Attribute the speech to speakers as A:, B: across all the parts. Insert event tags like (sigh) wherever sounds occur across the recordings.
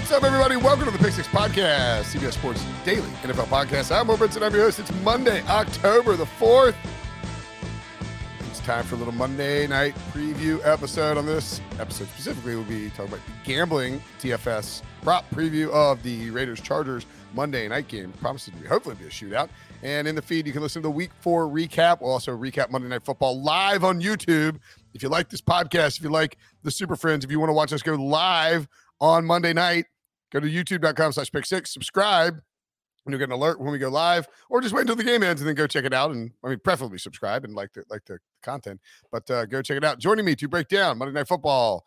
A: What's up, everybody? Welcome to the Pick Six Podcast, CBS Sports Daily NFL Podcast. I'm Mo Brinson. I'm your host. It's Monday, October the 4th. It's time for a little Monday night preview episode. On this episode specifically, we'll be talking about gambling DFS prop preview of the Raiders Chargers Monday night game. Promises to be hopefully be a shootout. And in the feed, you can listen to the week four recap. We'll also recap Monday Night Football live on YouTube. If you like this podcast, if you like the Super Friends, if you want to watch us go live on Monday night. Go to youtube.com slash pick six, subscribe, and you'll get an alert when we go live, or just wait until the game ends and then go check it out. And I mean, preferably subscribe and like the like the content, but uh, go check it out. Joining me to break down Monday Night Football,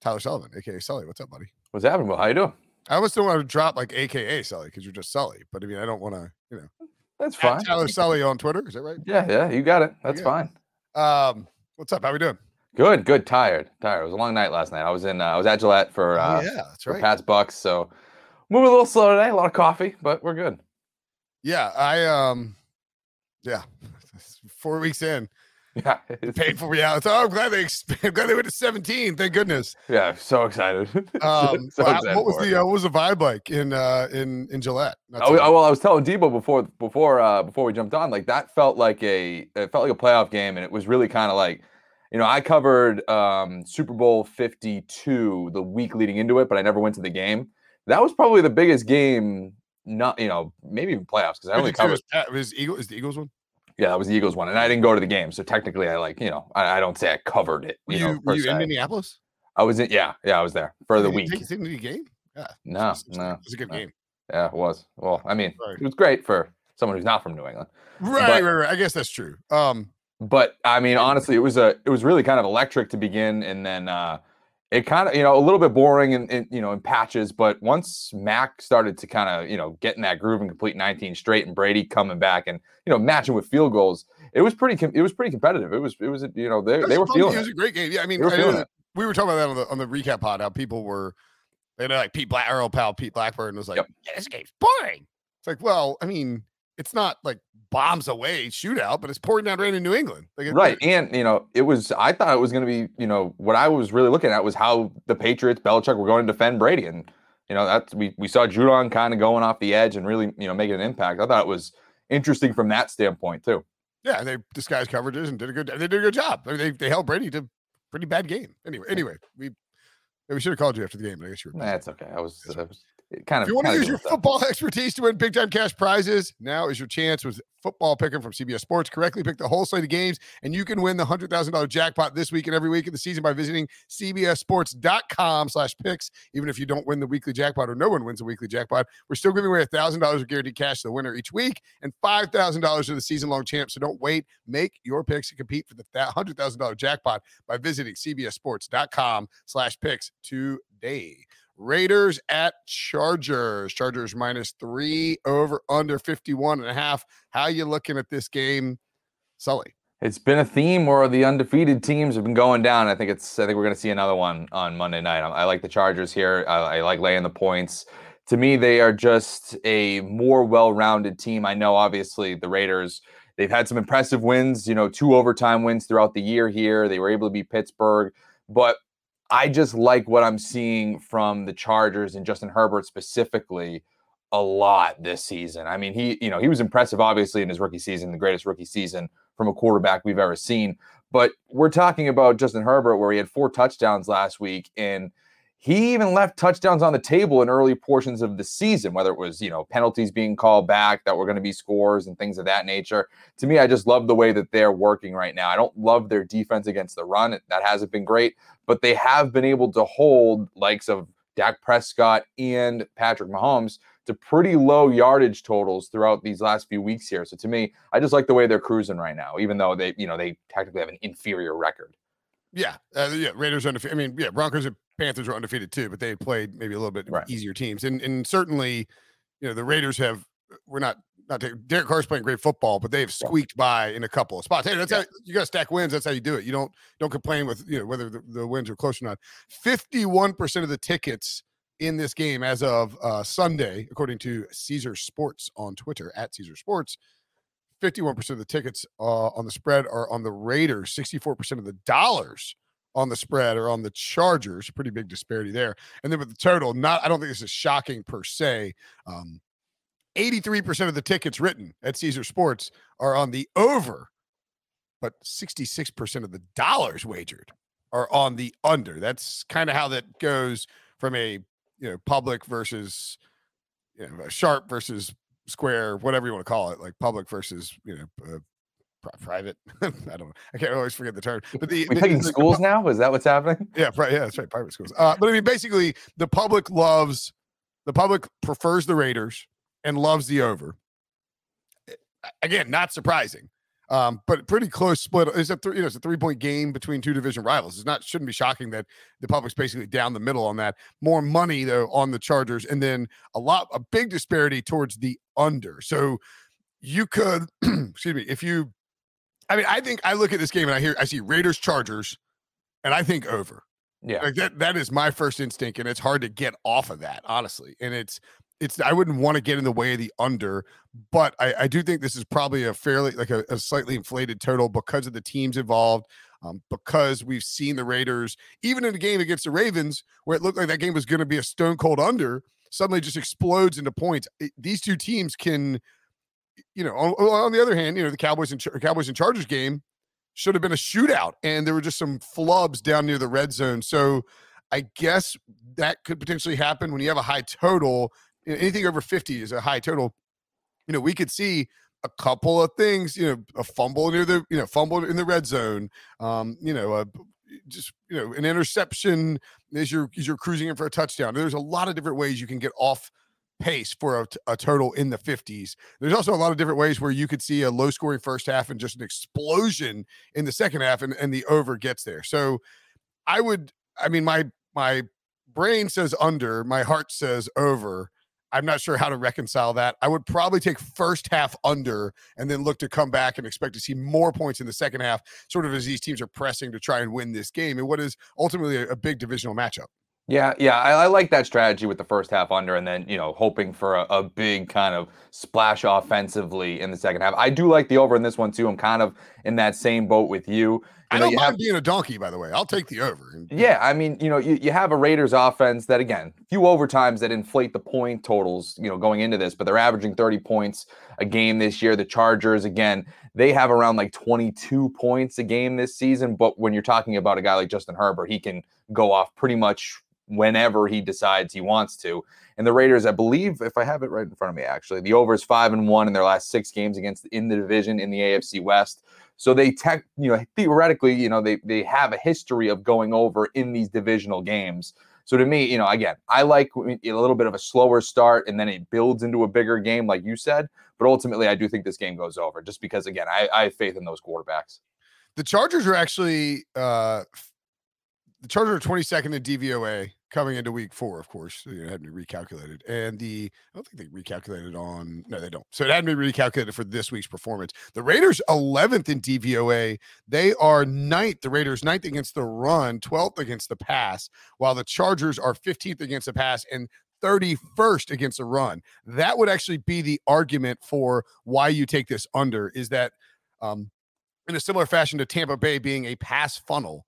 A: Tyler Sullivan, aka Sully. What's up, buddy?
B: What's happening? Well, how you doing?
A: I almost don't want to drop like AKA Sully because you're just Sully, but I mean, I don't want to, you know.
B: That's fine.
A: Tyler Sully on Twitter, is that right?
B: Yeah, yeah, you got it. That's
A: Yeah.
B: fine.
A: Um, what's up? How we doing?
B: Good, good. Tired, tired. It was a long night last night. I was in. Uh, I was at Gillette for uh,
A: oh, yeah, that's
B: for
A: right.
B: Pat's Bucs, so moving a little slow today. A lot of coffee, but we're good.
A: Yeah, I um, yeah, (laughs) four weeks in,
B: Yeah, (laughs)
A: paid for reality. Oh, I'm glad they (laughs) I'm glad they went to 17. Thank goodness.
B: yeah. So excited.
A: Um,
B: So
A: wow,
B: excited
A: what was the uh, what was the vibe like in uh in in Gillette?
B: Oh, oh, well, I was telling Debo before before uh, before we jumped on, like that felt like a it felt like a playoff game, and it was really kind of like, you know, I covered um, Super Bowl Fifty Two the week leading into it, but I never went to the game. That was probably the biggest game, not you know maybe even playoffs because I only
A: 52
B: covered.
A: is, Pat- was Eagle is the Eagles one.
B: Yeah, that was the Eagles one, and I didn't go to the game, so technically I like you know I, I don't say I covered it. You,
A: you,
B: know,
A: were you in. Minneapolis
B: I was in. Yeah, yeah, I was there for the
A: Did you
B: week.
A: Take, take the game. Yeah,
B: No,
A: it's, it's,
B: no,
A: it's a good
B: no.
A: game.
B: Yeah, it was. Well, I mean,
A: Right.
B: it was great for someone who's not from New England.
A: Right,
B: But-
A: right, right. I guess that's true. Um,
B: but I mean, honestly, it was a it was really kind of electric to begin, and then uh, it kind of you know a little bit boring in, in you know in patches. But once Mac started to kind of you know get in that groove and complete 19 straight, and Brady coming back and you know matching with field goals, it was pretty com- it was pretty competitive. It was it was you know they,
A: was
B: they were
A: fun
B: feeling.
A: It
B: it.
A: was a great game. Yeah, I mean, I know we were talking about that on the on the recap pod. How people were, they know, like Pete Black, Earl pal Pete Blackburn was like,
B: Yep.
A: yeah, "This game's boring." It's like, well, I mean, it's not like bombs away shootout, but it's pouring down rain in New England. Like, it-
B: Right, and you know, it was. I thought it was going to be. You know, what I was really looking at was how the Patriots, Belichick, were going to defend Brady, and you know, that's we we saw Judon kind of going off the edge and really, you know, making an impact. I thought it was interesting from that standpoint too.
A: Yeah, and they disguised coverages and did a good. They did a good job. I mean, they they held Brady to a pretty bad game. Anyway, anyway, we we should have called you after the game, but I guess you were.
B: That's okay. I was, I was kind of.
A: If you want to use your
B: stuff.
A: football (laughs) expertise to win big time cash prizes, now is your chance with football picker from CBS Sports. Correctly pick the whole slate of games, and you can win the hundred thousand dollar jackpot this week and every week of the season by visiting cbssports.com slash picks. Even if you don't win the weekly jackpot or no one wins the weekly jackpot, we're still giving away thousand dollars of guaranteed cash to the winner each week and five thousand dollars to the season long champ. So don't wait. Make your picks and compete for the hundred thousand dollar jackpot by visiting cbssports.com slash picks today. Raiders at Chargers. Chargers minus three over under 51 and a half. How you looking at this game, Sully?
B: It's been a theme where the undefeated teams have been going down. I think it's. I think we're going to see another one on Monday night. I, I like the Chargers here. I, I like laying the points. To me, they are just a more well-rounded team. I know, obviously, the Raiders. They've had some impressive wins. You know, two overtime wins throughout the year. Here, they were able to beat Pittsburgh, but I just like what I'm seeing from the Chargers and Justin Herbert specifically a lot this season. I mean, he, you know, he was impressive obviously in his rookie season, the greatest rookie season from a quarterback we've ever seen. But we're talking about Justin Herbert where he had four touchdowns last week and he even left touchdowns on the table in early portions of the season, whether it was, you know, penalties being called back that were going to be scores and things of that nature. To me, I just love the way that they're working right now. I don't love their defense against the run. That hasn't been great, but they have been able to hold likes of Dak Prescott and Patrick Mahomes to pretty low yardage totals throughout these last few weeks here. So to me, I just like the way they're cruising right now, even though they, you know, they technically have an inferior record.
A: Yeah, uh, yeah. Raiders undefeated. I mean, yeah, Broncos and Panthers were undefeated too, but they had played maybe a little bit right. easier teams, and and certainly, you know, the Raiders have. We're not not take, Derek Carr's playing great football, but they've squeaked by in a couple of spots. Hey, that's yeah. how you got to stack wins. That's how you do it. You don't don't complain with you know whether the, the wins are close or not. Fifty one percent of the tickets in this game as of uh, Sunday, according to Caesars Sports on Twitter at Caesars Sports. 51% of the tickets uh, on the spread are on the Raiders. 64% of the dollars on the spread or on the Chargers. Pretty big disparity there. And then with the total, not I don't think this is shocking per se. Um, 83% of the tickets written at Caesars Sports are on the over, but 66% of the dollars wagered are on the under. That's kind of how that goes from a you know public versus you know sharp versus square, whatever you want to call it, like public versus you know uh, private. (laughs) I don't know. I can't always forget the term. But the
B: we're taking schools the, now. Is that what's happening?
A: Yeah, yeah, that's right. Private schools. Uh, but I mean, basically, the public loves the public prefers the Raiders and loves the over. Again, not surprising. Um, but pretty close split. It's a three, you know, it's a three point game between two division rivals. It's not shouldn't be shocking that the public's basically down the middle on that. More money though on the Chargers, and then a lot a big disparity towards the under. So you could, (clears throat) excuse me, if you, I mean, I think I look at this game and I hear I see Raiders Chargers, and I think over.
B: Yeah,
A: like that that is my first instinct, and it's hard to get off of that honestly. And it's it's I wouldn't want to get in the way of the under, but I, I do think this is probably a fairly like a, a slightly inflated total because of the teams involved. Um, because we've seen the Raiders, even in a game against the Ravens, where it looked like that game was going to be a stone cold under, suddenly just explodes into points. It, these two teams can, you know, on, on, the other hand, you know, the Cowboys and Cowboys and Chargers game should have been a shootout, and there were just some flubs down near the red zone. So I guess that could potentially happen when you have a high total anything over 50 is a high total. You know, we could see a couple of things, you know, a fumble near the, you know, fumble in the red zone, um, you know, a, just you know, an interception as you're as you're cruising in for a touchdown. There's a lot of different ways you can get off pace for a, a, total in the 50s. There's also a lot of different ways where you could see a low scoring first half and just an explosion in the second half and, and the over gets there. So I would, I mean, my my brain says under, my heart says over. I'm not sure how to reconcile that. I would probably take first half under and then look to come back and expect to see more points in the second half, sort of as these teams are pressing to try and win this game and what is ultimately a, a big divisional matchup.
B: Yeah, yeah, I, I, like that strategy with the first half under, and then you know hoping for a, a, big kind of splash offensively in the second half. I do like the over in this one too. I'm kind of in that same boat with you. you
A: I know, don't mind have, being a donkey, by the way. I'll take the over.
B: Yeah, I mean, you know, you, you have a Raiders offense that again, few overtimes that inflate the point totals, you know, going into this, but they're averaging 30 points a game this year. The Chargers, again, they have around like 22 points a game this season. But when you're talking about a guy like Justin Herbert, he can go off pretty much whenever he decides he wants to. And the Raiders, I believe, if I have it right in front of me, actually, the over is five and one in their last six games against in the division in the AFC West. So they tech, you know, theoretically, you know, they they have a history of going over in these divisional games. So to me, you know, again, I like a little bit of a slower start and then it builds into a bigger game, like you said. But ultimately, I do think this game goes over just because, again, I, I have faith in those quarterbacks.
A: The Chargers are actually uh, the Chargers are 22nd in DVOA coming into week four, of course. It had to be recalculated. And the, I don't think they recalculated on, no, they don't. So it had to be recalculated for this week's performance. The Raiders 11th in DVOA. They are ninth. The Raiders ninth against the run, 12th against the pass, while the Chargers are 15th against the pass and 31st against the run. That would actually be the argument for why you take this under is that, um, in a similar fashion to Tampa Bay being a pass funnel,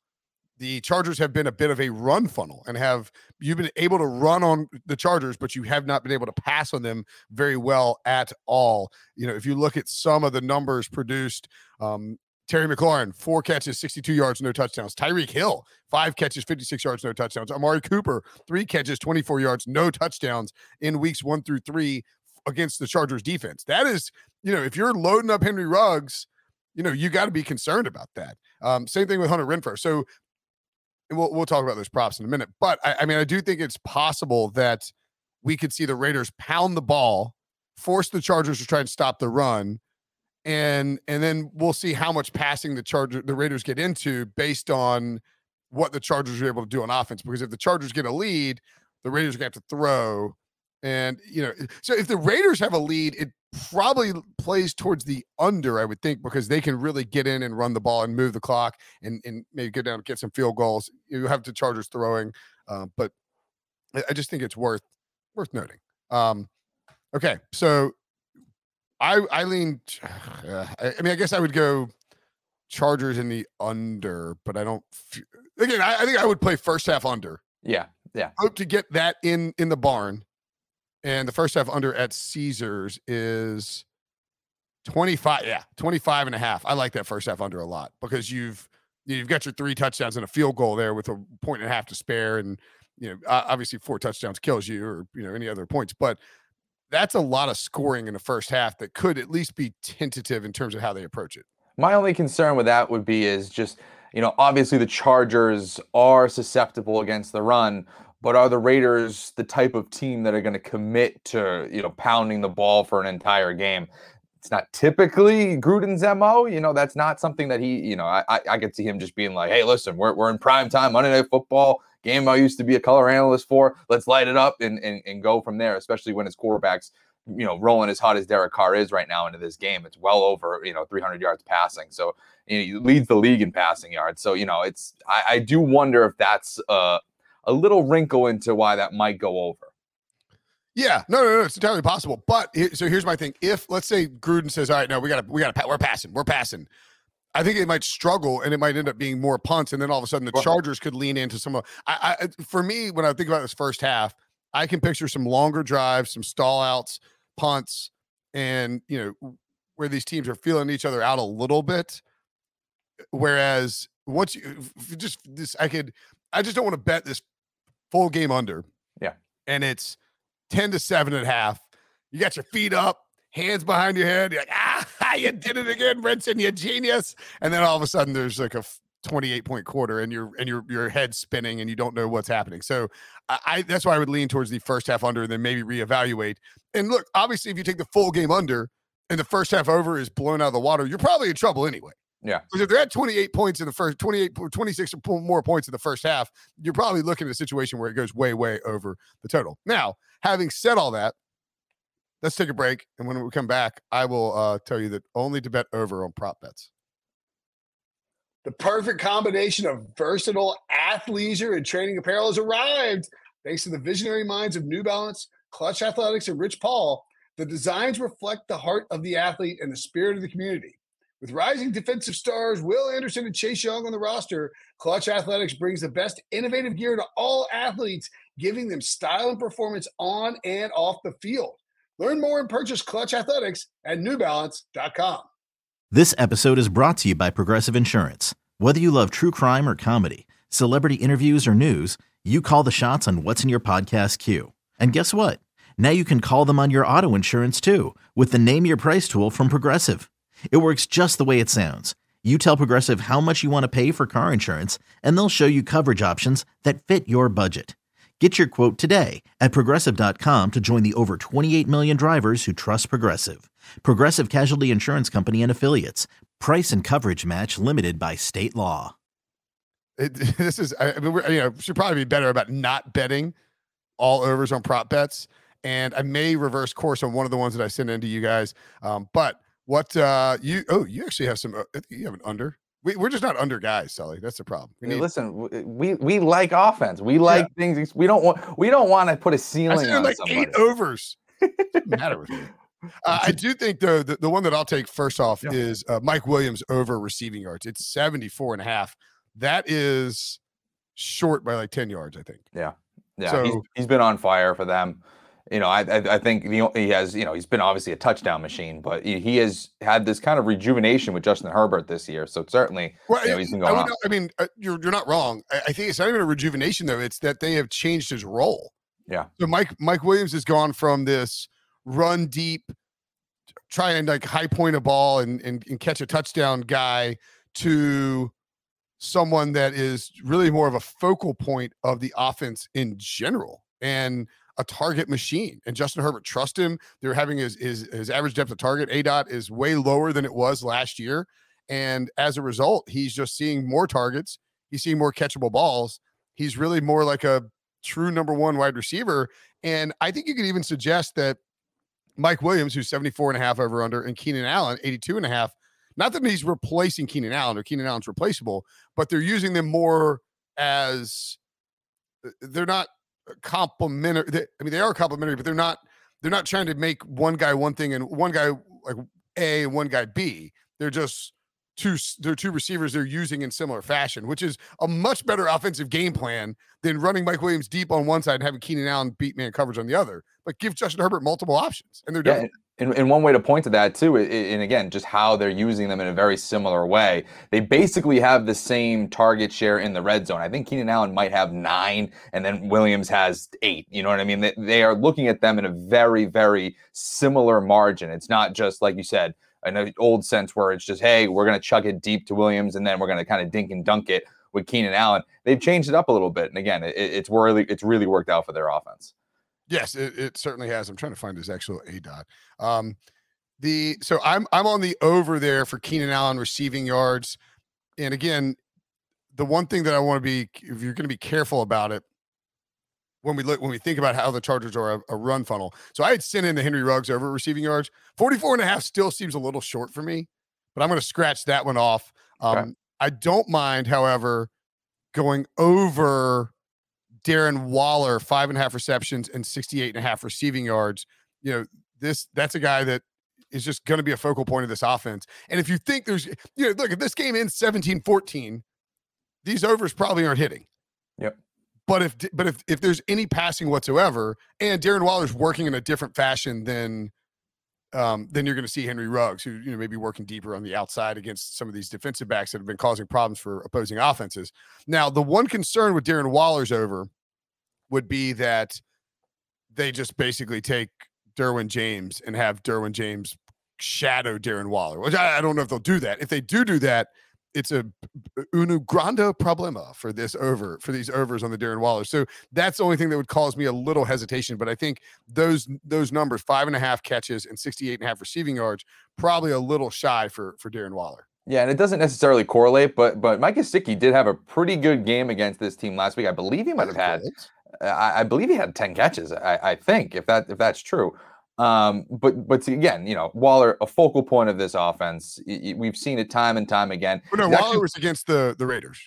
A: the Chargers have been a bit of a run funnel and have you've been able to run on the Chargers, but you have not been able to pass on them very well at all. You know, if you look at some of the numbers produced, um, Terry McLaurin, four catches, 62 yards, no touchdowns. Tyreek Hill, five catches, 56 yards, no touchdowns. Amari Cooper, three catches, 24 yards, no touchdowns in weeks one through three against the Chargers defense. That is, you know, if you're loading up Henry Ruggs, you know, you got to be concerned about that. Um, same thing with Hunter Renfrow. So we'll, we'll talk about those props in a minute. But I, I mean, I do think it's possible that we could see the Raiders pound the ball, force the Chargers to try and stop the run and and then we'll see how much passing the Charger the Raiders get into based on what the Chargers are able to do on offense. Because if the Chargers get a lead, the Raiders are to have to throw. And you know, so if the Raiders have a lead, it probably plays towards the under, I would think, because they can really get in and run the ball and move the clock and and maybe get down and get some field goals. You have the Chargers throwing, uh, but I just think it's worth worth noting. Um, okay, so I I lean. Uh, (sighs) I, I, mean, I guess I would go Chargers in the under, but I don't. Again, I, I think I would play first half under.
B: Yeah, yeah.
A: Hope to get that in in the barn, and the first half under at Caesars is 25 yeah 25 and a half i like that first half under a lot because you've you've got your three touchdowns and a field goal there with a point and a half to spare and you know obviously four touchdowns kills you or you know any other points but that's a lot of scoring in the first half that could at least be tentative in terms of how they approach it.
B: My only concern with that would be is just, you know, obviously the Chargers are susceptible against the run, but are the Raiders the type of team that are going to commit to, you know, pounding the ball for an entire game? It's not typically Gruden's MO. You know, that's not something that he, you know, I, I could see him just being like, hey, listen, we're, we're in prime time, Monday Night Football game I used to be a color analyst for. Let's light it up and, and, and go from there, especially when his quarterback's, you know, rolling as hot as Derek Carr is right now into this game. It's well over, you know, 300 yards passing. So you know, he leads the league in passing yards. So, you know, it's, I, I do wonder if that's uh, a little wrinkle into why that might go over.
A: Yeah, no, no, no, it's entirely possible. But so here's my thing: if let's say Gruden says, "All right, no, we got to, we got to, we're passing, we're passing," I think it might struggle and it might end up being more punts. And then all of a sudden the Chargers could lean into some of I, I for me, when I think about this first half, I can picture some longer drives, some stall outs, punts, and you know, where these teams are feeling each other out a little bit. Whereas once you just this, I could I just don't want to bet this full game under.
B: Yeah.
A: And it's 10 to 7 at half. You got your feet up, hands behind your head. You're like, ah, (laughs) you did it again, Brinson, you genius. And then all of a sudden there's like a 28 point quarter and your and your your head spinning and you don't know what's happening. So I, I, that's why I would lean towards the first half under and then maybe reevaluate. And look, obviously if you take the full game under and the first half over is blown out of the water, you're probably in trouble anyway.
B: Yeah.
A: Because if they're at 28 points in the first 28 26 more points in the first half, you're probably looking at a situation where it goes way, way over the total. Now, having said all that, Let's take a break. And when we come back, I will uh, tell you that only to bet over on prop bets. The perfect combination of versatile athleisure and training apparel has arrived. Thanks to the visionary minds of New Balance, Klutch Athletics, and Rich Paul, the designs reflect the heart of the athlete and the spirit of the community. With rising defensive stars Will Anderson and Chase Young on the roster, Klutch Athletics brings the best innovative gear to all athletes, giving them style and performance on and off the field. Learn more and purchase Klutch Athletics at NewBalance.com.
C: This episode is brought to you by Progressive Insurance. Whether you love true crime or comedy, celebrity interviews or news, you call the shots on what's in your podcast queue. And guess what? Now you can call them on your auto insurance too with the Name Your Price tool from Progressive. It works just the way it sounds. You tell Progressive how much you want to pay for car insurance, and they'll show you coverage options that fit your budget. Get your quote today at progressive.com to join the over 28 million drivers who trust Progressive. Progressive Casualty Insurance Company and Affiliates. Price and coverage match limited by state law.
A: It, (laughs) this is, I mean, you know, should probably be better about not betting all overs on prop bets. And I may reverse course on one of the ones that I sent into you guys. Um, but what uh you oh you actually have some uh, you have an under we, we're just not under guys, Sully. That's the problem.
B: We need, Listen, we we like offense. We like yeah. things. We don't want we don't want to put a ceiling on
A: like
B: somebody.
A: eight overs. (laughs) matter with me. Uh, I do think though the, the one that I'll take first off yeah. is uh, Mike Williams over receiving yards. It's 74 and a half. That is short by like 10 yards, I think.
B: Yeah. Yeah. he's,
A: So-
B: he's been on fire for them. You know, I I, I think the, he has, you know, he's been obviously a touchdown machine, but he, he has had this kind of rejuvenation with Justin Herbert this year. So certainly,
A: Well,
B: you know,
A: I-
B: he's been
A: I,
B: going on.
A: I mean, uh, you're you're not wrong. I, I think it's not even a rejuvenation though. It's that they have changed his role.
B: Yeah.
A: So Mike Mike Williams has gone from this run deep, try and like high point a ball and, and, and catch a touchdown guy to someone that is really more of a focal point of the offense in general and a target machine. And Justin Herbert trust him. They're having his his, his average depth of target. aDOT is way lower than it was last year. And as a result, he's just seeing more targets. He's seeing more catchable balls. He's really more like a true number one wide receiver. And I think you could even suggest that Mike Williams, who's 74 and a half over under, and Keenan Allen, 82 and a half. Not that he's replacing Keenan Allen or Keenan Allen's replaceable, but they're using them more as uh, they're not complementary. They, I mean, they are complementary, but they're not. They're not trying to make one guy one thing and one guy like A and one guy B. They're just two. They're two receivers they're using in similar fashion, which is a much better offensive game plan than running Mike Williams deep on one side and having Keenan Allen beat man coverage on the other. But give Justin Herbert multiple options, and they're
B: Yeah,
A: different.
B: And, and one way to point to that too, and again, just how they're using them in a very similar way. They basically have the same target share in the red zone. I think Keenan Allen might have nine, and then Williams has eight. You know what I mean? They, they are looking at them in a very, very similar margin. It's not just like you said, an old sense where it's just, hey, we're going to chuck it deep to Williams, and then we're going to kind of dink and dunk it with Keenan Allen. They've changed it up a little bit, and again, it, it's really, it's really worked out for their offense.
A: Yes, it, it certainly has. I'm trying to find his actual aDOT. Um, the so I'm I'm on the over there for Keenan Allen receiving yards, and again, the one thing that I want to be if you're going to be careful about it when we look when we think about how the Chargers are a, a run funnel. So I had sent in the Henry Ruggs over receiving yards. 44 and a half still seems a little short for me, but I'm going to scratch that one off. Um,
B: Okay.
A: I don't mind, however, going over Darren Waller, five and a half receptions and 68 and a half receiving yards. You know, this that's a guy that is just going to be a focal point of this offense. And if you think there's, you know, look, if this game ends 17 14, these overs probably aren't hitting.
B: Yep.
A: But if but if if there's any passing whatsoever, and Darren Waller's working in a different fashion than um, then you're going to see Henry Ruggs, who you know maybe working deeper on the outside against some of these defensive backs that have been causing problems for opposing offenses. Now, the one concern with Darren Waller's over would be that they just basically take Derwin James and have Derwin James shadow Darren Waller, which I, I don't know if they'll do that. If they do do that, it's a unu grande problema for this over for these overs on the Darren Waller. So that's the only thing that would cause me a little hesitation. But I think those those numbers, five and a half catches and 68 and a half receiving yards, probably a little shy for for Darren Waller.
B: Yeah, and it doesn't necessarily correlate, but but Mike Gesicki did have a pretty good game against this team last week. I believe he might have had uh, I, I believe he had 10 catches. I, I think if that if that's true. Um, but but again, you know, Waller, a focal point of this offense. We've seen it time and time again.
A: But no,
B: He's
A: Waller
B: actually-
A: was against the the Raiders.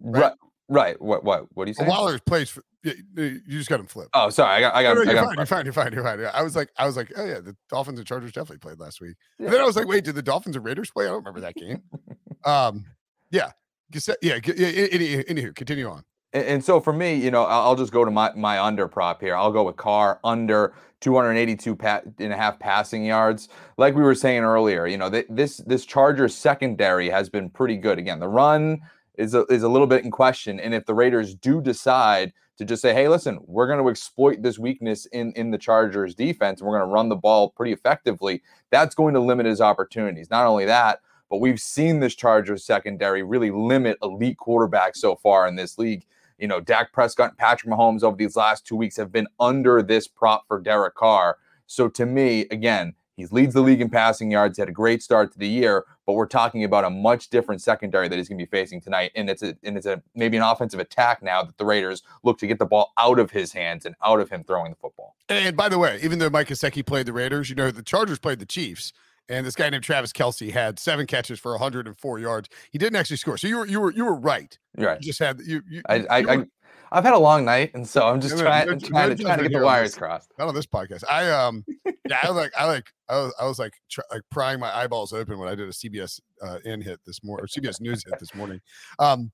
B: right, right. What what what do you say?
A: Waller plays for you, just got him flipped.
B: Oh, sorry, I got I got,
A: no,
B: I
A: you're,
B: got
A: fine, you're fine. You're fine. You're fine. I was like, I was like, oh yeah, the Dolphins and Chargers definitely played last week. And then I was like, wait, did the Dolphins and Raiders play? I don't remember that game. (laughs) um, yeah, yeah. yeah any, anywho, continue on.
B: And, so for me, you know, I'll, I'll just go to my my under prop here. I'll go with Carr under 282 pa- and a half passing yards. Like we were saying earlier, you know, th- this this Chargers secondary has been pretty good. Again, the run is a, is a little bit in question, and if the Raiders do decide to just say, "Hey, listen, we're going to exploit this weakness in in the Chargers defense, and we're going to run the ball pretty effectively," that's going to limit his opportunities. Not only that, but we've seen this Chargers secondary really limit elite quarterbacks so far in this league. You know, Dak Prescott and Patrick Mahomes over these last two weeks have been under this prop for Derek Carr. So to me, again, he leads the league in passing yards, had a great start to the year, but we're talking about a much different secondary that he's going to be facing tonight. And it's a and it's a maybe an offensive attack now that the Raiders look to get the ball out of his hands and out of him throwing the football.
A: And by the way, even though Mike Gesicki played the Raiders, you know the Chargers played the Chiefs, and this guy named Travis Kelce had seven catches for 104 yards. He didn't actually score, so you were you were you were right.
B: Right.
A: You just had you. you
B: I,
A: you
B: I,
A: were-
B: I I've had a long night, and so I'm just
A: no,
B: trying,
A: no
B: trying to trying to get the wires
A: this.
B: crossed.
A: not on this podcast. I um yeah, I was like I like I was, I was like try, like prying my eyeballs open when I did a CBS uh, in hit this morning or CBS News hit this morning. Um,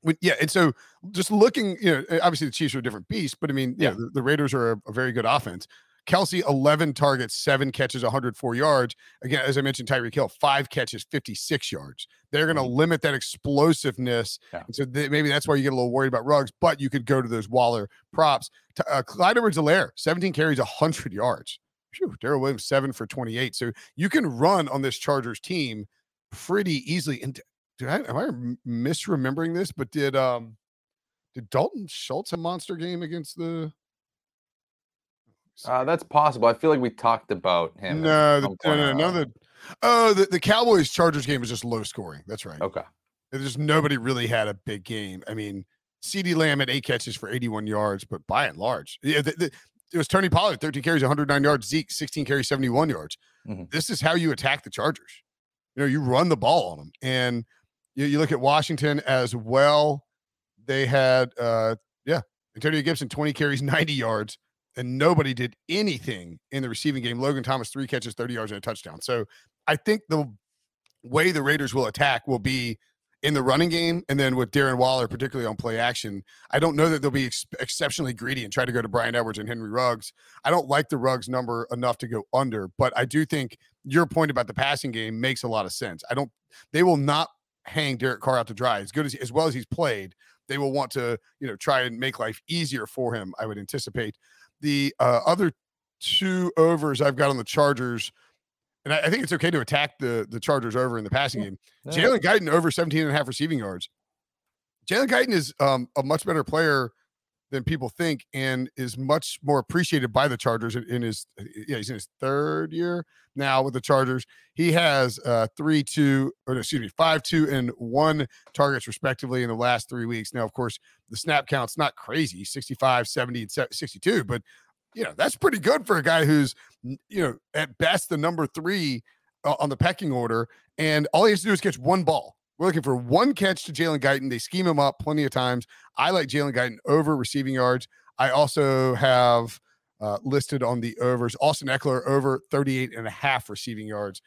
A: when, yeah, and so just looking, you know, obviously the Chiefs are a different beast, but I mean, yeah,
B: Yeah.
A: the, the Raiders are a, a very good offense. Kelce, 11 targets, seven catches, 104 yards. Again, as I mentioned, Tyreek Hill, five catches, 56 yards. They're going to limit that explosiveness.
B: Yeah.
A: And so they, maybe that's why you get a little worried about Ruggs, but you could go to those Waller props. T- Uh, Clyde Edwards-Helaire, 17 carries, 100 yards. Phew, Darrel Williams, seven for 28. So you can run on this Chargers team pretty easily. And did I, am I misremembering this? But did, um, did Dalton Schultz a monster game against the?
B: Uh, that's possible. I feel like we talked about him.
A: No, the, no, no, none of the. Oh, the, the Cowboys Chargers game was just low scoring. That's right.
B: Okay.
A: There's nobody really had a big game. I mean, CeeDee Lamb had eight catches for 81 yards, but by and large, yeah, the, the, it was Tony Pollard, 13 carries, 109 yards. Zeke, 16 carries, 71 yards.
B: Mhm.
A: This is how you attack the Chargers. You know, you run the ball on them, and you, you look at Washington as well. They had, uh, yeah, Antonio Gibson, 20 carries, 90 yards, and nobody did anything in the receiving game. Logan Thomas, three catches, 30 yards, and a touchdown. So I think the way the Raiders will attack will be in the running game and then with Darren Waller, particularly on play action. I don't know that they'll be ex- exceptionally greedy and try to go to Bryan Edwards and Henry Ruggs. I don't like the Ruggs number enough to go under, but I do think your point about the passing game makes a lot of sense. I don't, they will not hang Derek Carr out to dry as good as, as well as he's played. They will want to, you know, try and make life easier for him. I would anticipate the uh, other two overs I've got on the Chargers. And I, I think it's okay to attack the the Chargers over in the passing game.
B: Yeah.
A: Jalen Guyton over 17 and a half receiving yards. Jalen Guyton is um, a much better player than people think and is much more appreciated by the Chargers in, in his yeah, he's in his third year now with the Chargers. He has uh three, two, or excuse me, five, two, and one targets respectively in the last three weeks. Now, of course, the snap count's not crazy, 65, 70, and 62, but you know, that's pretty good for a guy who's you know, at best the number three uh, on the pecking order. And all he has to do is catch one ball. We're looking for one catch to Jalen Guyton. They scheme him up plenty of times. I like Jalen Guyton over receiving yards. I also have uh, listed on the overs Austin Ekeler over 38 and a half receiving yards.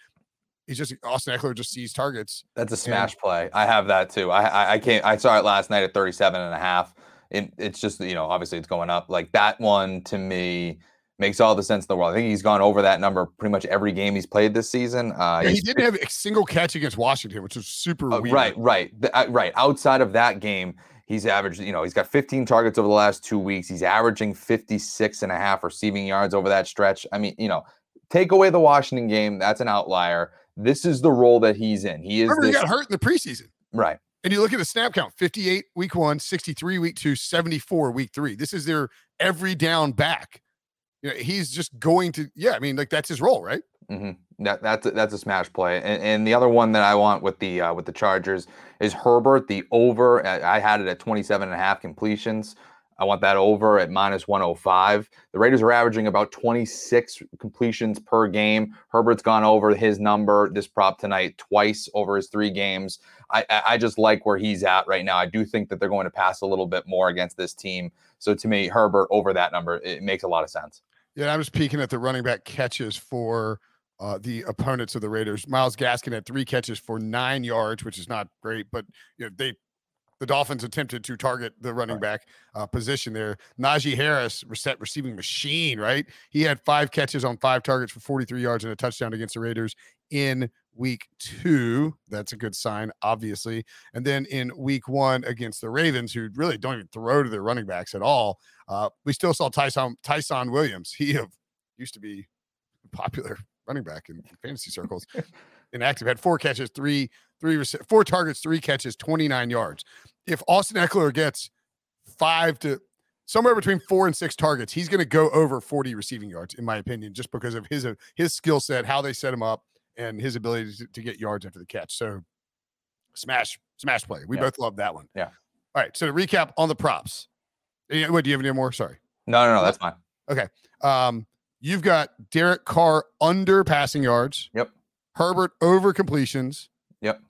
A: He's just Austin Ekeler just sees targets.
B: That's a smash play. I have that too. I I, I can't. I saw it last night at 37 and a half. It, it's just you know obviously it's going up. Like that one to me makes all the sense in the world. I think he's gone over that number pretty much every game he's played this season. Uh,
A: Yeah, he didn't have a single catch against Washington, which was super
B: Uh,
A: weird.
B: right, right, Th- uh, right. Outside of that game, he's averaged, you know, he's got 15 targets over the last two weeks. He's averaging 56 and a half receiving yards over that stretch. I mean, you know, take away the Washington game, that's an outlier. This is the role that he's in. He is
A: Remember, he got hurt in the preseason.
B: right.
A: And you look at the snap count 58 week one, 63 week two, 74 week three. This is their every down back. You know, he's just going to, yeah, I mean, like that's his role, right?
B: hmm That that's a, that's a smash play. And, and the other one that I want with the uh, with the Chargers is Herbert. The over. I had it at 27 and a half completions. I want that over at minus 105. The Raiders are averaging about 26 completions per game. Herbert's gone over his number this prop tonight twice over his three games. I I just like where he's at right now. I do think that they're going to pass a little bit more against this team. So to me, Herbert over that number, it makes a lot of sense.
A: Yeah, I was peeking at the running back catches for uh, the opponents of the Raiders. Myles Gaskin had three catches for nine yards, which is not great, but you know they the Dolphins attempted to target the running
B: Right.
A: back uh, position there. Najee Harris, reset receiving machine, right? He had five catches on five targets for 43 yards and a touchdown against the Raiders in week two. That's a good sign, obviously. And then in week one against the Ravens, who really don't even throw to their running backs at all, uh, we still saw Ty'Son Ty'Son Williams. He uh, used to be a popular running back in fantasy circles. (laughs) Inactive had four catches, three, three, four targets, three catches, 29 yards. If Austin Ekeler gets five to somewhere between four and six targets, he's going to go over 40 receiving yards, in my opinion, just because of his uh, his skill set, how they set him up, and his ability to, to get yards after the catch. So, smash, smash play. We
B: Yeah.
A: both love that one.
B: Yeah.
A: All right. So to recap on the props. What do you have any more? Sorry.
B: No, no, no, that's fine. Okay.
A: Um, you've got Derek Carr under passing yards.
B: Yep.
A: Herbert over completions.
B: Yep.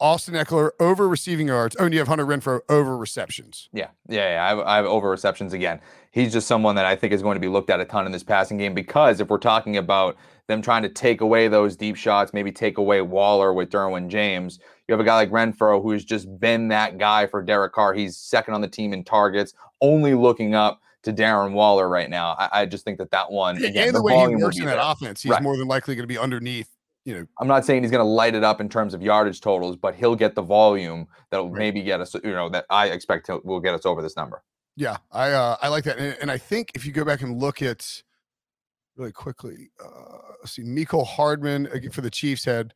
A: Austin Ekeler over receiving yards. Oh, and you have Hunter Renfrow over receptions.
B: Yeah, yeah, yeah. I have, I have over receptions again. He's just someone that I think is going to be looked at a ton in this passing game because if we're talking about them trying to take away those deep shots, maybe take away Waller with Derwin James, you have a guy like Renfrow who's just been that guy for Derek Carr. He's second on the team in targets, only looking up to Darren Waller right now. I, I just think that that one again,
A: and the, the way he works in that offense, he's right. more than likely going to be underneath you know,
B: I'm not saying he's going to light it up in terms of yardage totals, but he'll get the volume that'll right. maybe get us, you know, that I expect to, will get us over this number.
A: Yeah, I uh, I like that, and, and, I think if you go back and look at really quickly, uh, let's see, Mecole Hardman for the Chiefs had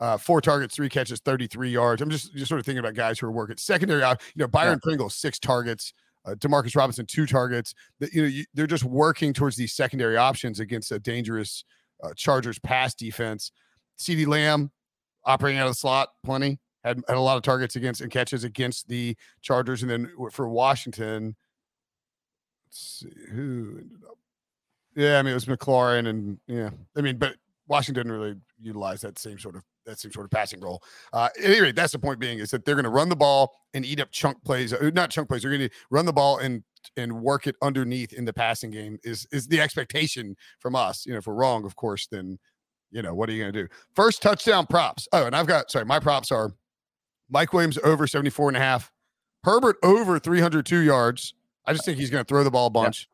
A: uh, four targets, three catches, 33 yards. I'm just just sort of thinking about guys who are working secondary. You know, Byron yeah. Pringle six targets. Uh, Demarcus Robinson, two targets. That you know, you, they're just working towards these secondary options against a dangerous uh, Chargers pass defense. CeeDee Lamb operating out of the slot, plenty. Had, had a lot of targets against and catches against the Chargers. And then for Washington, let's see who ended up. Yeah, I mean it was McLaurin and yeah, I mean, but Washington didn't really utilize that same sort of that same sort of passing role. Uh, at any rate, that's the point being is that they're going to run the ball and eat up chunk plays, uh, not chunk plays. They're going to run the ball and and work it underneath in the passing game is is the expectation from us. You know, if we're wrong, of course, then you know, what are you going to do? First touchdown props. Oh, and I've got, sorry, my props are Mike Williams over 74 and a half, Herbert over 302 yards. I just think he's going to throw the ball a bunch.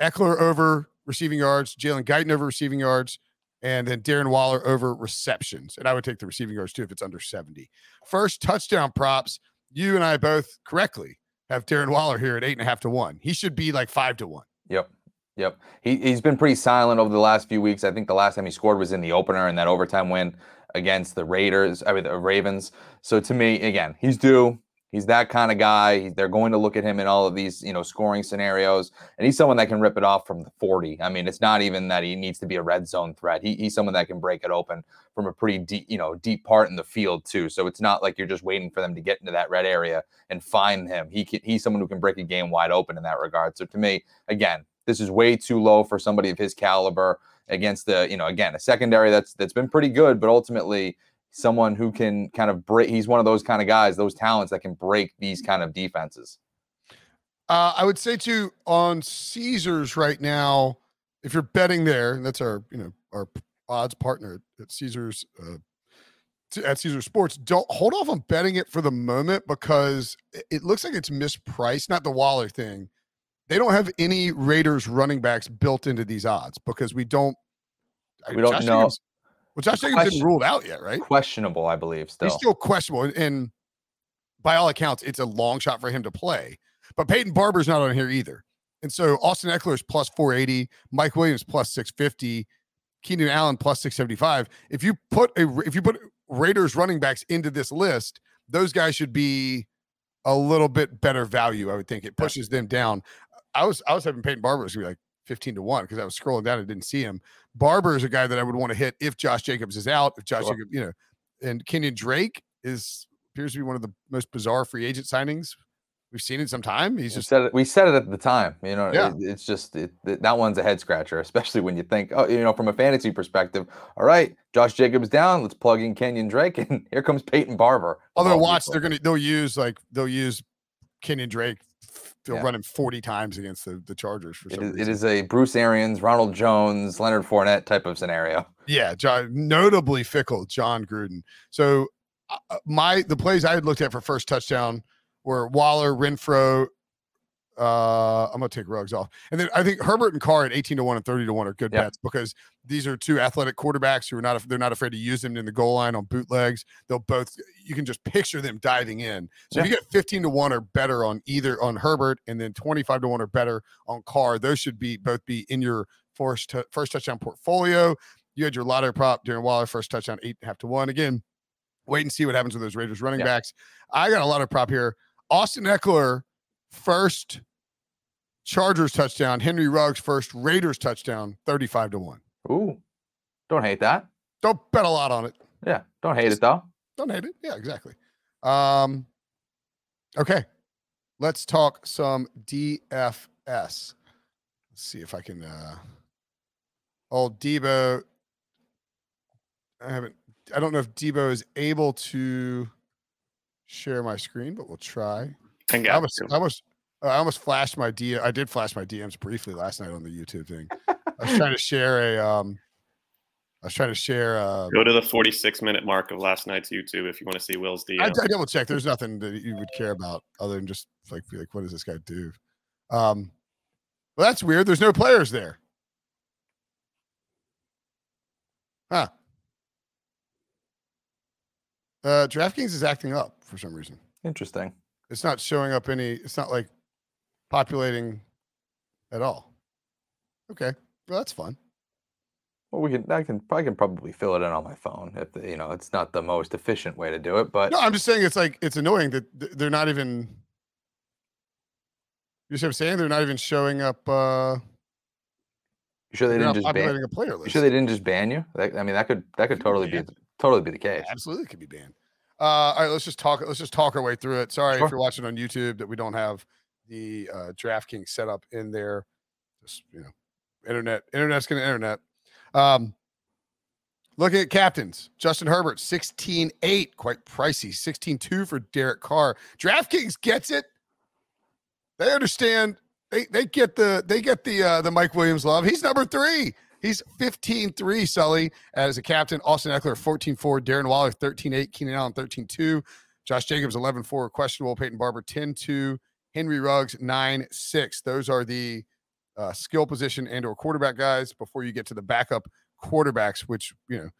A: Yep. Ekeler over receiving yards, Jalen Guyton over receiving yards, and then Darren Waller over receptions. And I would take the receiving yards too if it's under 70. First touchdown props, you and I both correctly have Darren Waller here at eight and a half to one. He should be like five to one.
B: Yep. Yep. He, he's been pretty silent over the last few weeks. I think the last time he scored was in the opener and that overtime win against the Raiders, I mean, the Ravens. So to me, again, he's due. He's that kind of guy. They're going to look at him in all of these, you know, scoring scenarios, and he's someone that can rip it off from the 40. I mean, it's not even that he needs to be a red zone threat. He, he's someone that can break it open from a pretty deep, you know, deep part in the field too. So it's not like you're just waiting for them to get into that red area and find him. He can, he's someone who can break a game wide open in that regard. So to me, again, this is way too low for somebody of his caliber against the, you know, again, a secondary that's that's been pretty good, but ultimately someone who can kind of break. He's one of those kind of guys, those talents that can break these kind of defenses.
A: Uh, I would say too on Caesars right now, if you're betting there, and that's our you know our odds partner at Caesars uh, at Caesars Sports, don't hold off on betting it for the moment because it looks like it's mispriced. Not the Waller thing, they don't have any Raiders running backs built into these odds because we don't.
B: We don't Josh know. Jacobs,
A: well, Josh Jacobs Question, didn't ruled out yet, right?
B: Questionable, I believe. Still,
A: he's still questionable, and by all accounts, it's a long shot for him to play. But Peyton Barber's not on here either, and so Austin Ekeler is plus four eighty, Mike Williams plus six fifty, Keenan Allen plus six seventy five. If you put a if you put Raiders running backs into this list, those guys should be a little bit better value. I would think it pushes them down. I was I was having Peyton Barber was gonna be like 15 to 1 because I was scrolling down and didn't see him. Barber is a guy that I would want to hit if Josh Jacobs is out, if Josh sure. Jacobs, you know, and Kenyon Drake is appears to be one of the most bizarre free agent signings we've seen in some time. He's
B: we
A: just
B: said it, we said it at the time. You know, yeah. It, it's just it, that one's a head scratcher, (laughs) especially when you think, oh, you know, from a fantasy perspective. All right, Josh Jacobs down. Let's plug in Kenyon Drake, (laughs) and here comes Peyton Barber.
A: Although watch, they're gonna they'll use like they'll use Kenyon Drake they'll yeah. run him 40 times against the, the Chargers for some
B: it is,
A: reason.
B: It is a Bruce Arians, Ronald Jones, Leonard Fournette type of scenario.
A: Yeah, John, notably fickle, John Gruden. So uh, uh my the plays I had looked at for first touchdown were Waller, Renfrow, uh, I'm gonna take Ruggs off, and then I think Herbert and Carr at 18 to one and 30 to one are good yep. bets because these are two athletic quarterbacks who are not they're not afraid to use them in the goal line on bootlegs. They'll both you can just picture them diving in. So yeah. if you get 15 to one or better on either on Herbert, and then 25 to one or better on Carr, those should be both be in your first t- first touchdown portfolio. You had your lottery prop during Waller first touchdown eight and a half to one. Again, wait and see what happens with those Raiders running yeah. backs. I got a lot of prop here. Austin Ekeler first Chargers touchdown, Henry Ruggs first, Raiders touchdown, 35 to 1.
B: Ooh. Don't hate that.
A: Don't bet a lot on it.
B: Yeah. Don't hate it though.
A: Don't hate it. Yeah, exactly. Um okay. Let's talk some DFS. Let's see if I can uh old Debo. I haven't I don't know if Debo is able to share my screen, but we'll try.
D: I
A: I
D: got
A: almost. I almost, I almost flashed my DM. I did flash my DMs briefly last night on the YouTube thing. I was trying to share a. Um, I was trying to share. Uh,
D: Go to the 46 minute mark of last night's YouTube if you want to see Will's DM.
A: I, I double checked. There's nothing that you would care about other than just like be like, what does this guy do? Um, well, that's weird. There's no players there. Huh. Uh, DraftKings is acting up for some reason.
B: Interesting.
A: It's not showing up any. It's not like populating at all. Okay, well that's fun.
B: Well, we can. I can. I can probably fill it in on my phone. If the, you know, it's not the most efficient way to do it, but
A: No, I'm just saying it's like it's annoying that they're not even. You see what I'm saying? They're not even showing up. uh
B: you sure they didn't just ban?
A: a player
B: You sure they didn't just ban you? That, I mean, that could that could totally be totally be the case.
A: Absolutely could be banned. Uh, all right, let's just talk. Let's just talk our way through it. Sorry
B: Sure.
A: if you're watching on YouTube that we don't have the uh, DraftKings set up in there. Just you know, internet. Internet's gonna internet. Um, looking at captains, Justin Herbert, 16-8, quite pricey. 16-2 for Derek Carr. DraftKings gets it. They understand. They they get the they get the uh, the Mike Williams love. He's number three. He's 15-3, Sully, as a captain. Austin Ekeler, 14-4. Darren Waller, 13-8. Keenan Allen, 13-2. Josh Jacobs, 11-4. Questionable. Peyton Barber, 10-2. Henry Ruggs, 9-6. Those are the uh, skill position and or quarterback guys before you get to the backup quarterbacks, which, you know,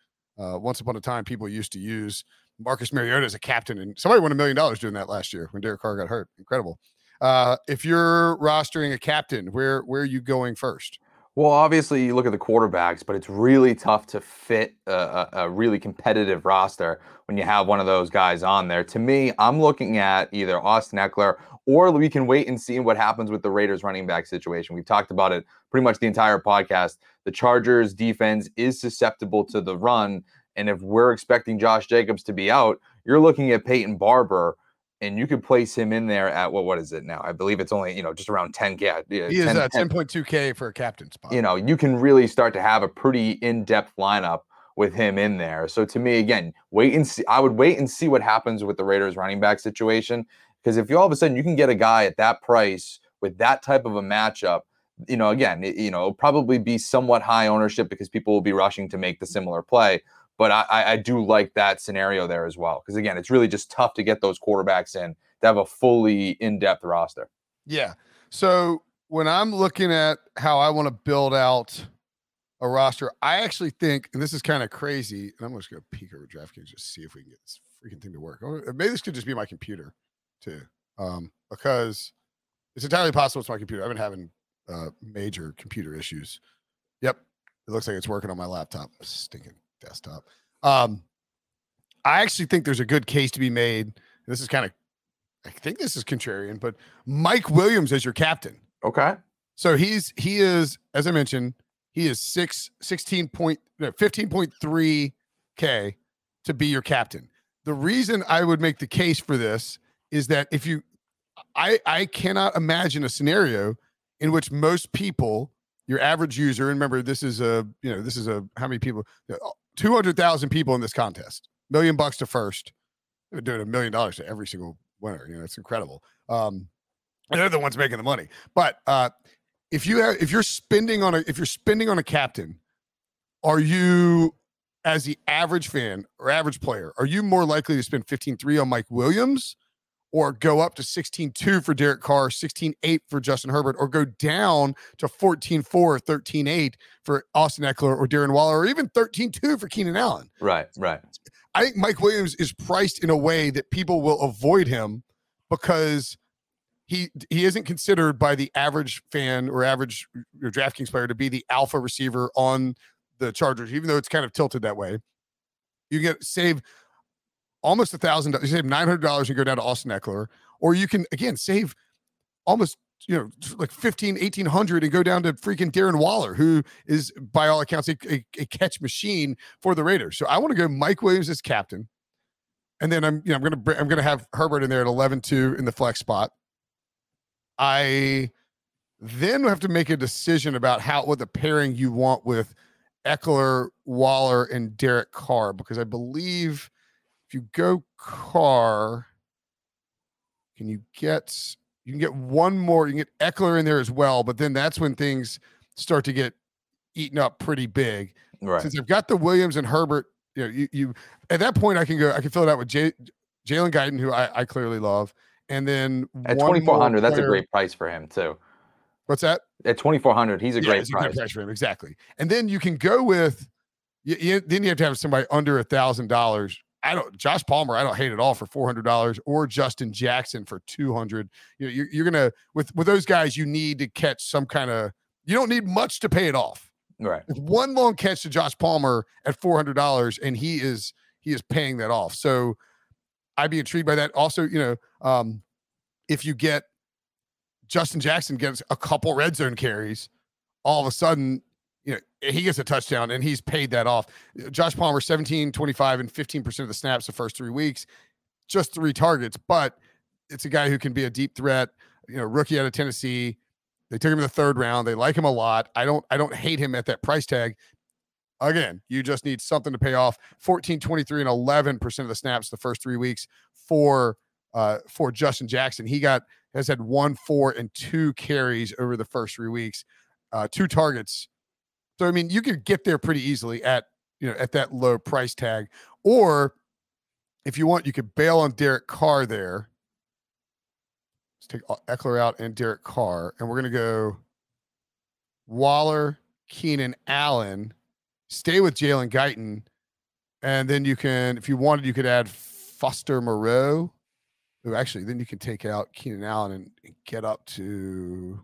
A: uh, once upon a time people used to use Marcus Mariota as a captain. And somebody won a million dollars doing that last year when Derek Carr got hurt. Incredible. Uh, if you're rostering a captain, where where are you going first?
B: Well, obviously, you look at the quarterbacks, but it's really tough to fit a, a, really competitive roster when you have one of those guys on there. To me, I'm looking at either Austin Ekeler or we can wait and see what happens with the Raiders running back situation. We've talked about it pretty much the entire podcast. The Chargers defense is susceptible to the run. And if we're expecting Josh Jacobs to be out, you're looking at Peyton Barber. And you could place him in there at what? What is it now? I believe it's only you know just around 10k. Yeah,
A: He is
B: 10
A: uh,
B: 10
A: 10.2K for a captain spot.
B: you know, you can really start to have a pretty in-depth lineup with him in there. So to me, again, wait and see. I would wait and see what happens with the Raiders running back situation. Because if you all of a sudden you can get a guy at that price with that type of a matchup, you know, again, it, you know, it'll probably be somewhat high ownership because people will be rushing to make the similar play. But I, I do like that scenario there as well. Because again, it's really just tough to get those quarterbacks in to have a fully in-depth roster.
A: Yeah. So when I'm looking at how I want to build out a roster, I actually think, and this is kind of crazy, and I'm just going to peek over DraftKings just see if we can get this freaking thing to work. Or maybe this could just be my computer too, um, because it's entirely possible it's my computer. I've been having uh, major computer issues. Yep, it looks like it's working on my laptop, stinking desktop. Um, I actually think there's a good case to be made. This is kind of I think this is contrarian, but Mike Williams as your captain.
B: Okay.
A: So he's he is, as I mentioned, he is six, 16 point, no, 15.3 K to be your captain. The reason I would make the case for this is that if you I I cannot imagine a scenario in which most people, your average user, and remember this is a you know, this is a how many people? Two hundred thousand people in this contest, million bucks to first. They're doing a million dollars to every single winner. You know, it's incredible. Um, they're the ones making the money. But uh, if you have, if you're spending on a, if you're spending on a captain, are you, as the average fan or average player, are you more likely to spend 15-3 on Mike Williams, or go up to 16-2 for Derek Carr, 16-8 for Justin Herbert, or go down to 14-4 or 13-8 for Austin Ekeler or Darren Waller, or even 13-2 for Keenan Allen?
B: Right. Right.
A: I think Mike Williams is priced in a way that people will avoid him because he he isn't considered by the average fan or average or DraftKings player to be the alpha receiver on the Chargers, even though it's kind of tilted that way. You get save almost a thousand. You save nine hundred dollars and go down to Austin Ekeler, or you can again save almost you know like 15 1800 and go down to freaking Darren Waller who is by all accounts a, a, a catch machine for the Raiders. So I want to go Mike Williams as captain. And then I'm you know I'm to I'm to have Herbert in there at 11-2 in the flex spot. I then have to make a decision about how what the pairing you want with Ekeler, Waller and Derek Carr because I believe if you go Carr, can you get you can get one more, you can get Ekeler in there as well, but then that's when things start to get eaten up pretty big.
B: Right.
A: Since I've got the Williams and Herbert, you know, you, you at that point I can go, I can fill it out with Jay, Jalen Guyton, who I, I clearly love, and then
B: At twenty four hundred, that's a great price for him too.
A: What's that?
B: At twenty four hundred, he's a
A: Yeah,
B: great price.
A: a price for him, exactly. And then you can go with, you, you- then you have to have somebody under a thousand dollars. I don't, Josh Palmer, I don't hate at all for four hundred dollars, or Justin Jackson for two hundred. You know, you're, you're gonna with with those guys, you need to catch some kind of. You don't need much to pay it off.
B: Right.
A: One long catch to Josh Palmer at four hundred dollars, and he is he is paying that off. So I'd be intrigued by that. Also, you know, um, if you get Justin Jackson gets a couple red zone carries, all of a sudden, you know, he gets a touchdown and he's paid that off. Josh Palmer, 17, 25, and 15% of the snaps the first three weeks, just three targets, but it's a guy who can be a deep threat, you know, rookie out of Tennessee. They took him in the third round. They like him a lot. I don't I don't hate him at that price tag. Again, you just need something to pay off. 14, 23, and 11% of the snaps the first three weeks for uh for Justin Jackson. He got has had one, four, and two carries over the first three weeks, uh, two targets. So I mean, you could get there pretty easily at you know at that low price tag, or if you want, you could bail on Derek Carr there. Let's take Ekeler out and Derek Carr, and we're gonna go Waller, Keenan Allen, stay with Jalen Guyton, and then you can, if you wanted, you could add Foster Moreau. Who actually then you can take out Keenan Allen and, and get up to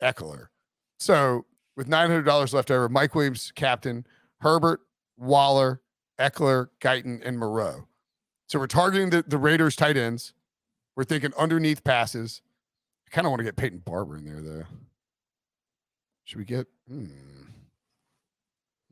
A: Ekeler. So with nine hundred dollars left over, Mike Williams, captain, Herbert, Waller, Ekeler, Guyton, and Moreau. So we're targeting the, the Raiders tight ends. We're thinking underneath passes. I kind of want to get Peyton Barber in there though. Should we get? Hmm.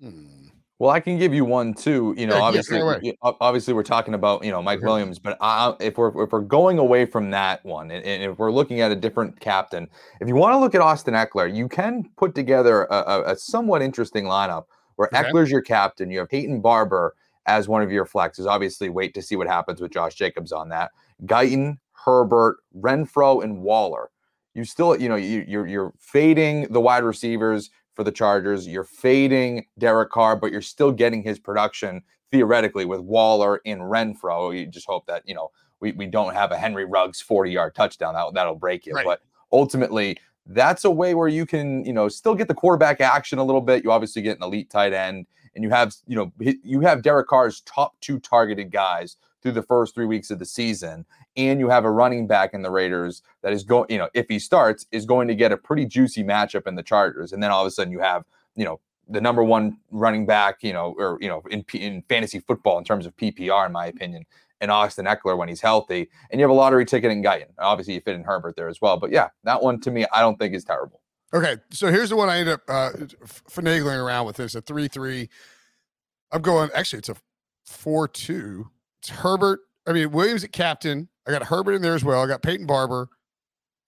A: Hmm.
B: Well, I can give you one too. You know,
A: Yeah, yeah,
B: obviously,
A: fire away.
B: y- ob- obviously, we're talking about you know Mike
A: Okay.
B: Williams, but I, if we're if we're going away from that one, and, and if we're looking at a different captain, if you want to look at Austin Ekeler, you can put together a, a, a somewhat interesting lineup where
A: Okay.
B: Ekeler's your captain. You have Peyton Barber as one of your flexes. Obviously, wait to see what happens with Josh Jacobs on that. Guyton, Herbert, Renfrow, and Waller. You still, you know, you, you're you're fading the wide receivers for the Chargers. You're fading Derek Carr, but you're still getting his production theoretically with Waller in Renfrow. You just hope that you know we, we don't have a Henry Ruggs 40 yard touchdown that that'll break you.
A: Right.
B: But ultimately, that's a way where you can you know still get the quarterback action a little bit. You obviously get an elite tight end, and you have you know you have Derek Carr's top two targeted guys through the first three weeks of the season, and you have a running back in the Raiders that is going, you know, if he starts, is going to get a pretty juicy matchup in the Chargers, and then all of a sudden you have, you know, the number one running back, you know, or you know, in in fantasy football in terms of PPR, in my opinion, and Austin Ekeler when he's healthy, and you have a lottery ticket in Guyton. Obviously, you fit in Herbert there as well, but yeah, that one to me, I don't think is terrible.
A: Okay, so here's the one I end up uh, finagling around with. This a three three. I'm going. Actually, it's a four two. It's Herbert. I mean Williams at captain. I got Herbert in there as well. I got Peyton Barber.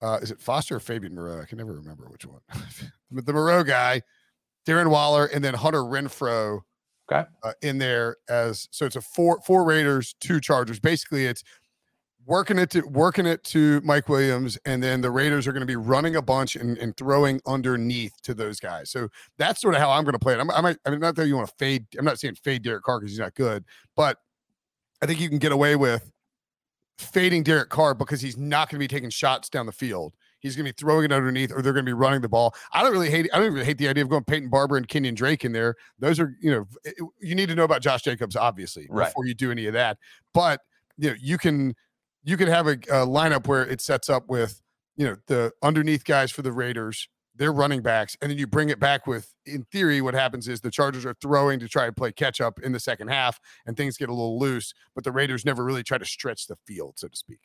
A: Uh, is it Foster or Fabian Moreau? I can never remember which one. (laughs) The Moreau guy, Darren Waller, and then Hunter Renfrow.
B: Okay.
A: Uh, in there as so it's a four four Raiders, two Chargers. Basically, it's working it to working it to Mike Williams, and then the Raiders are going to be running a bunch and, and throwing underneath to those guys. So that's sort of how I'm going to play it. I'm, I might, I mean, not that you want to fade. I'm not saying fade Derek Carr because he's not good, but I think you can get away with fading Derek Carr because he's not going to be taking shots down the field. He's going to be throwing it underneath, or they're going to be running the ball. I don't really hate. I don't really hate the idea of going Peyton Barber and Kenyon Drake in there. Those are, you know, it- you need to know about Josh Jacobs obviously
B: Right.
A: before you do any of that. But you know, you can you can have a, a lineup where it sets up with you know the underneath guys for the Raiders, their running backs, and then you bring it back with. In theory, what happens is the Chargers are throwing to try and play catch up in the second half, and things get a little loose. But the Raiders never really try to stretch the field, so to speak.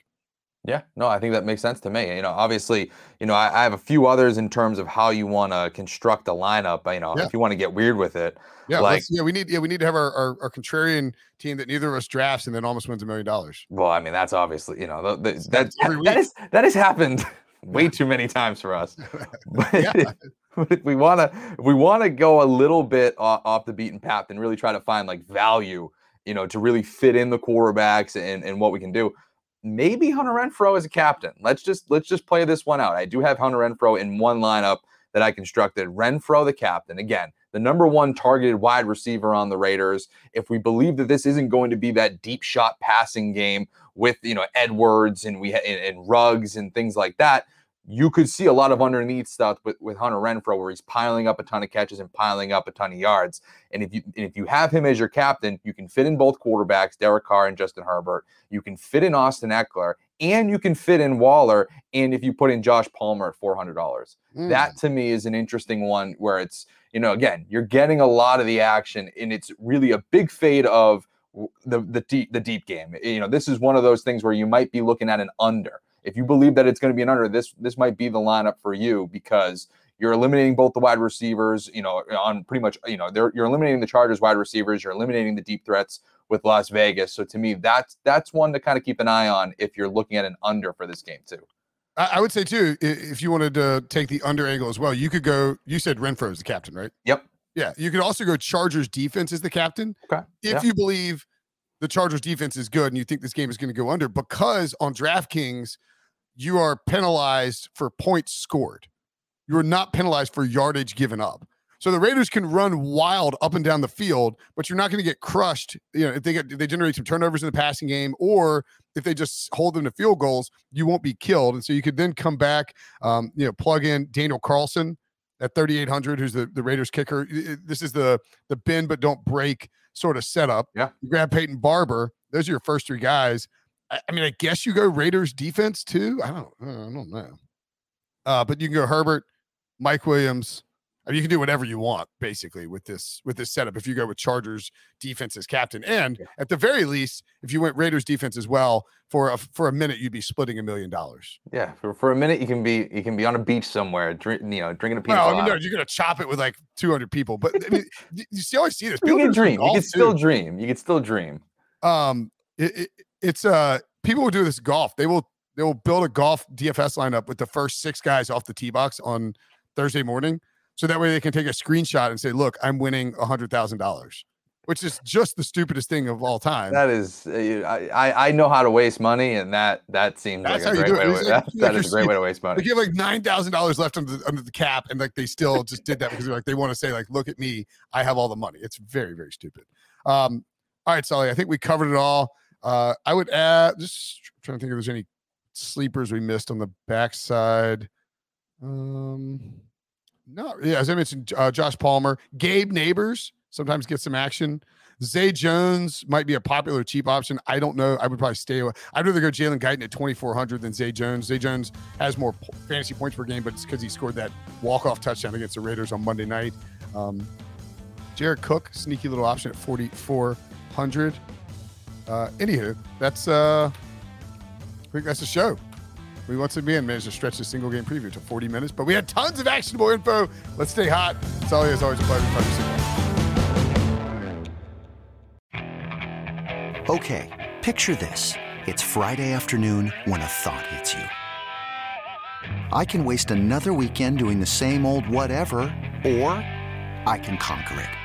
B: Yeah, no, I think that makes sense to me. You know, obviously, you know, I, I have a few others in terms of how you want to construct a lineup. You know,
A: Yeah.
B: if you want to get weird with it,
A: Yeah,
B: Like-
A: yeah, we need yeah we need to have our, our, our contrarian team that neither of us drafts and then almost wins a million dollars.
B: well, I mean, that's obviously, you know, the, the, that
A: That's
B: that
A: week.
B: is that has happened (laughs) way too many times for us. (laughs) But
A: Yeah. (laughs)
B: but if we want to, we want to go a little bit off, off the beaten path and really try to find like value, you know, to really fit in the quarterbacks and and what we can do. maybe Hunter Renfrow as a captain. Let's just let's just play this one out. I do have Hunter Renfrow in one lineup that I constructed. Renfrow the captain. Again, the number one targeted wide receiver on the Raiders. If we believe that this isn't going to be that deep shot passing game with you know Edwards and we and, and Ruggs and things like that, you could see a lot of underneath stuff with, with Hunter Renfrow where he's piling up a ton of catches and piling up a ton of yards. And if you and if you have him as your captain, you can fit in both quarterbacks, Derek Carr and Justin Herbert. You can fit in Austin Ekeler and you can fit in Waller. And if you put in Josh Palmer at four hundred dollars, mm. that to me is an interesting one where it's you know again you're getting a lot of the action and it's really a big fade of the the deep the deep game. You know this is one of those things where you might be looking at an under if you believe that it's going to be an under, this this might be the lineup for you because you're eliminating both the wide receivers, you know, on pretty much, you know, you're eliminating the Chargers wide receivers, you're eliminating the deep threats with Las Vegas. So to me, that's that's one to kind of keep an eye on if you're looking at an under for this game too.
A: I would say too, if you wanted to take the under angle as well, you could go. You said Renfrow is the captain, right?
B: Yep.
A: Yeah, you could also go Chargers defense as the captain.
B: Okay.
A: If
B: yeah.
A: you believe the Chargers defense is good and you think this game is going to go under, because on DraftKings you are penalized for points scored. You are not penalized for yardage given up. So the Raiders can run wild up and down the field, but you're not going to get crushed. You know, if they get they generate some turnovers in the passing game, or if they just hold them to field goals, you won't be killed. And so you could then come back, um, you know, plug in Daniel Carlson at 3,800, who's the, the Raiders kicker. This is the the bend but don't break sort of setup.
B: Yeah.
A: You grab Peyton Barber. Those are your first three guys. I, mean, I guess you go Raiders defense too. I don't, I don't know. Uh, but you can go Herbert, Mike Williams. I mean, you can do whatever you want basically with this with this setup. If you go with Chargers defense as captain, and at the very least, if you went Raiders defense as well for a for a minute, you'd be splitting a million dollars.
B: Yeah, for, for a minute, you can be you can be on a beach somewhere, drink, you know, drinking a pina well,
A: I mean, no, you're gonna chop it with like 200 people, but I mean, (laughs) you see, always see this.
B: you can dream. You can still dream. You can still dream.
A: Um, it, it, it's uh people will do this golf. They will they will build a golf DFS lineup with the first six guys off the tee box on Thursday morning, so that way they can take a screenshot and say, "Look, I'm winning a hundred thousand dollars." Which is just the stupidest thing of all time.
B: That is, uh, I I know how to waste money, and that that seems That's like a great way. To, like, (laughs) that, that is a great way to waste money.
A: They give like nine thousand dollars left under the, under the cap, and like they still just did that because they're like they want to say like, "Look at me, I have all the money." It's very very stupid. Um, all right, Sully, I think we covered it all. Uh, I would add just trying to think if there's any sleepers we missed on the backside. Um, no, yeah, as I mentioned, uh, Josh Palmer, Gabe Nabers sometimes gets some action. Zay Jones might be a popular cheap option. I don't know. I would probably stay away. I'd rather go Jalen Guyton at 2,400 than Zay Jones. Zay Jones has more fantasy points per game, but it's because he scored that walk-off touchdown against the Raiders on Monday night. Um, Jared Cook, sneaky little option at 4,400. Uh, anywho, that's uh, I think that's the show. We once again managed to stretch the single game preview to 40 minutes, but we had tons of actionable info. Let's stay hot. It's always, always a pleasure.
E: Okay, picture this. It's Friday afternoon when a thought hits you. I can waste another weekend doing the same old whatever, or I can conquer it.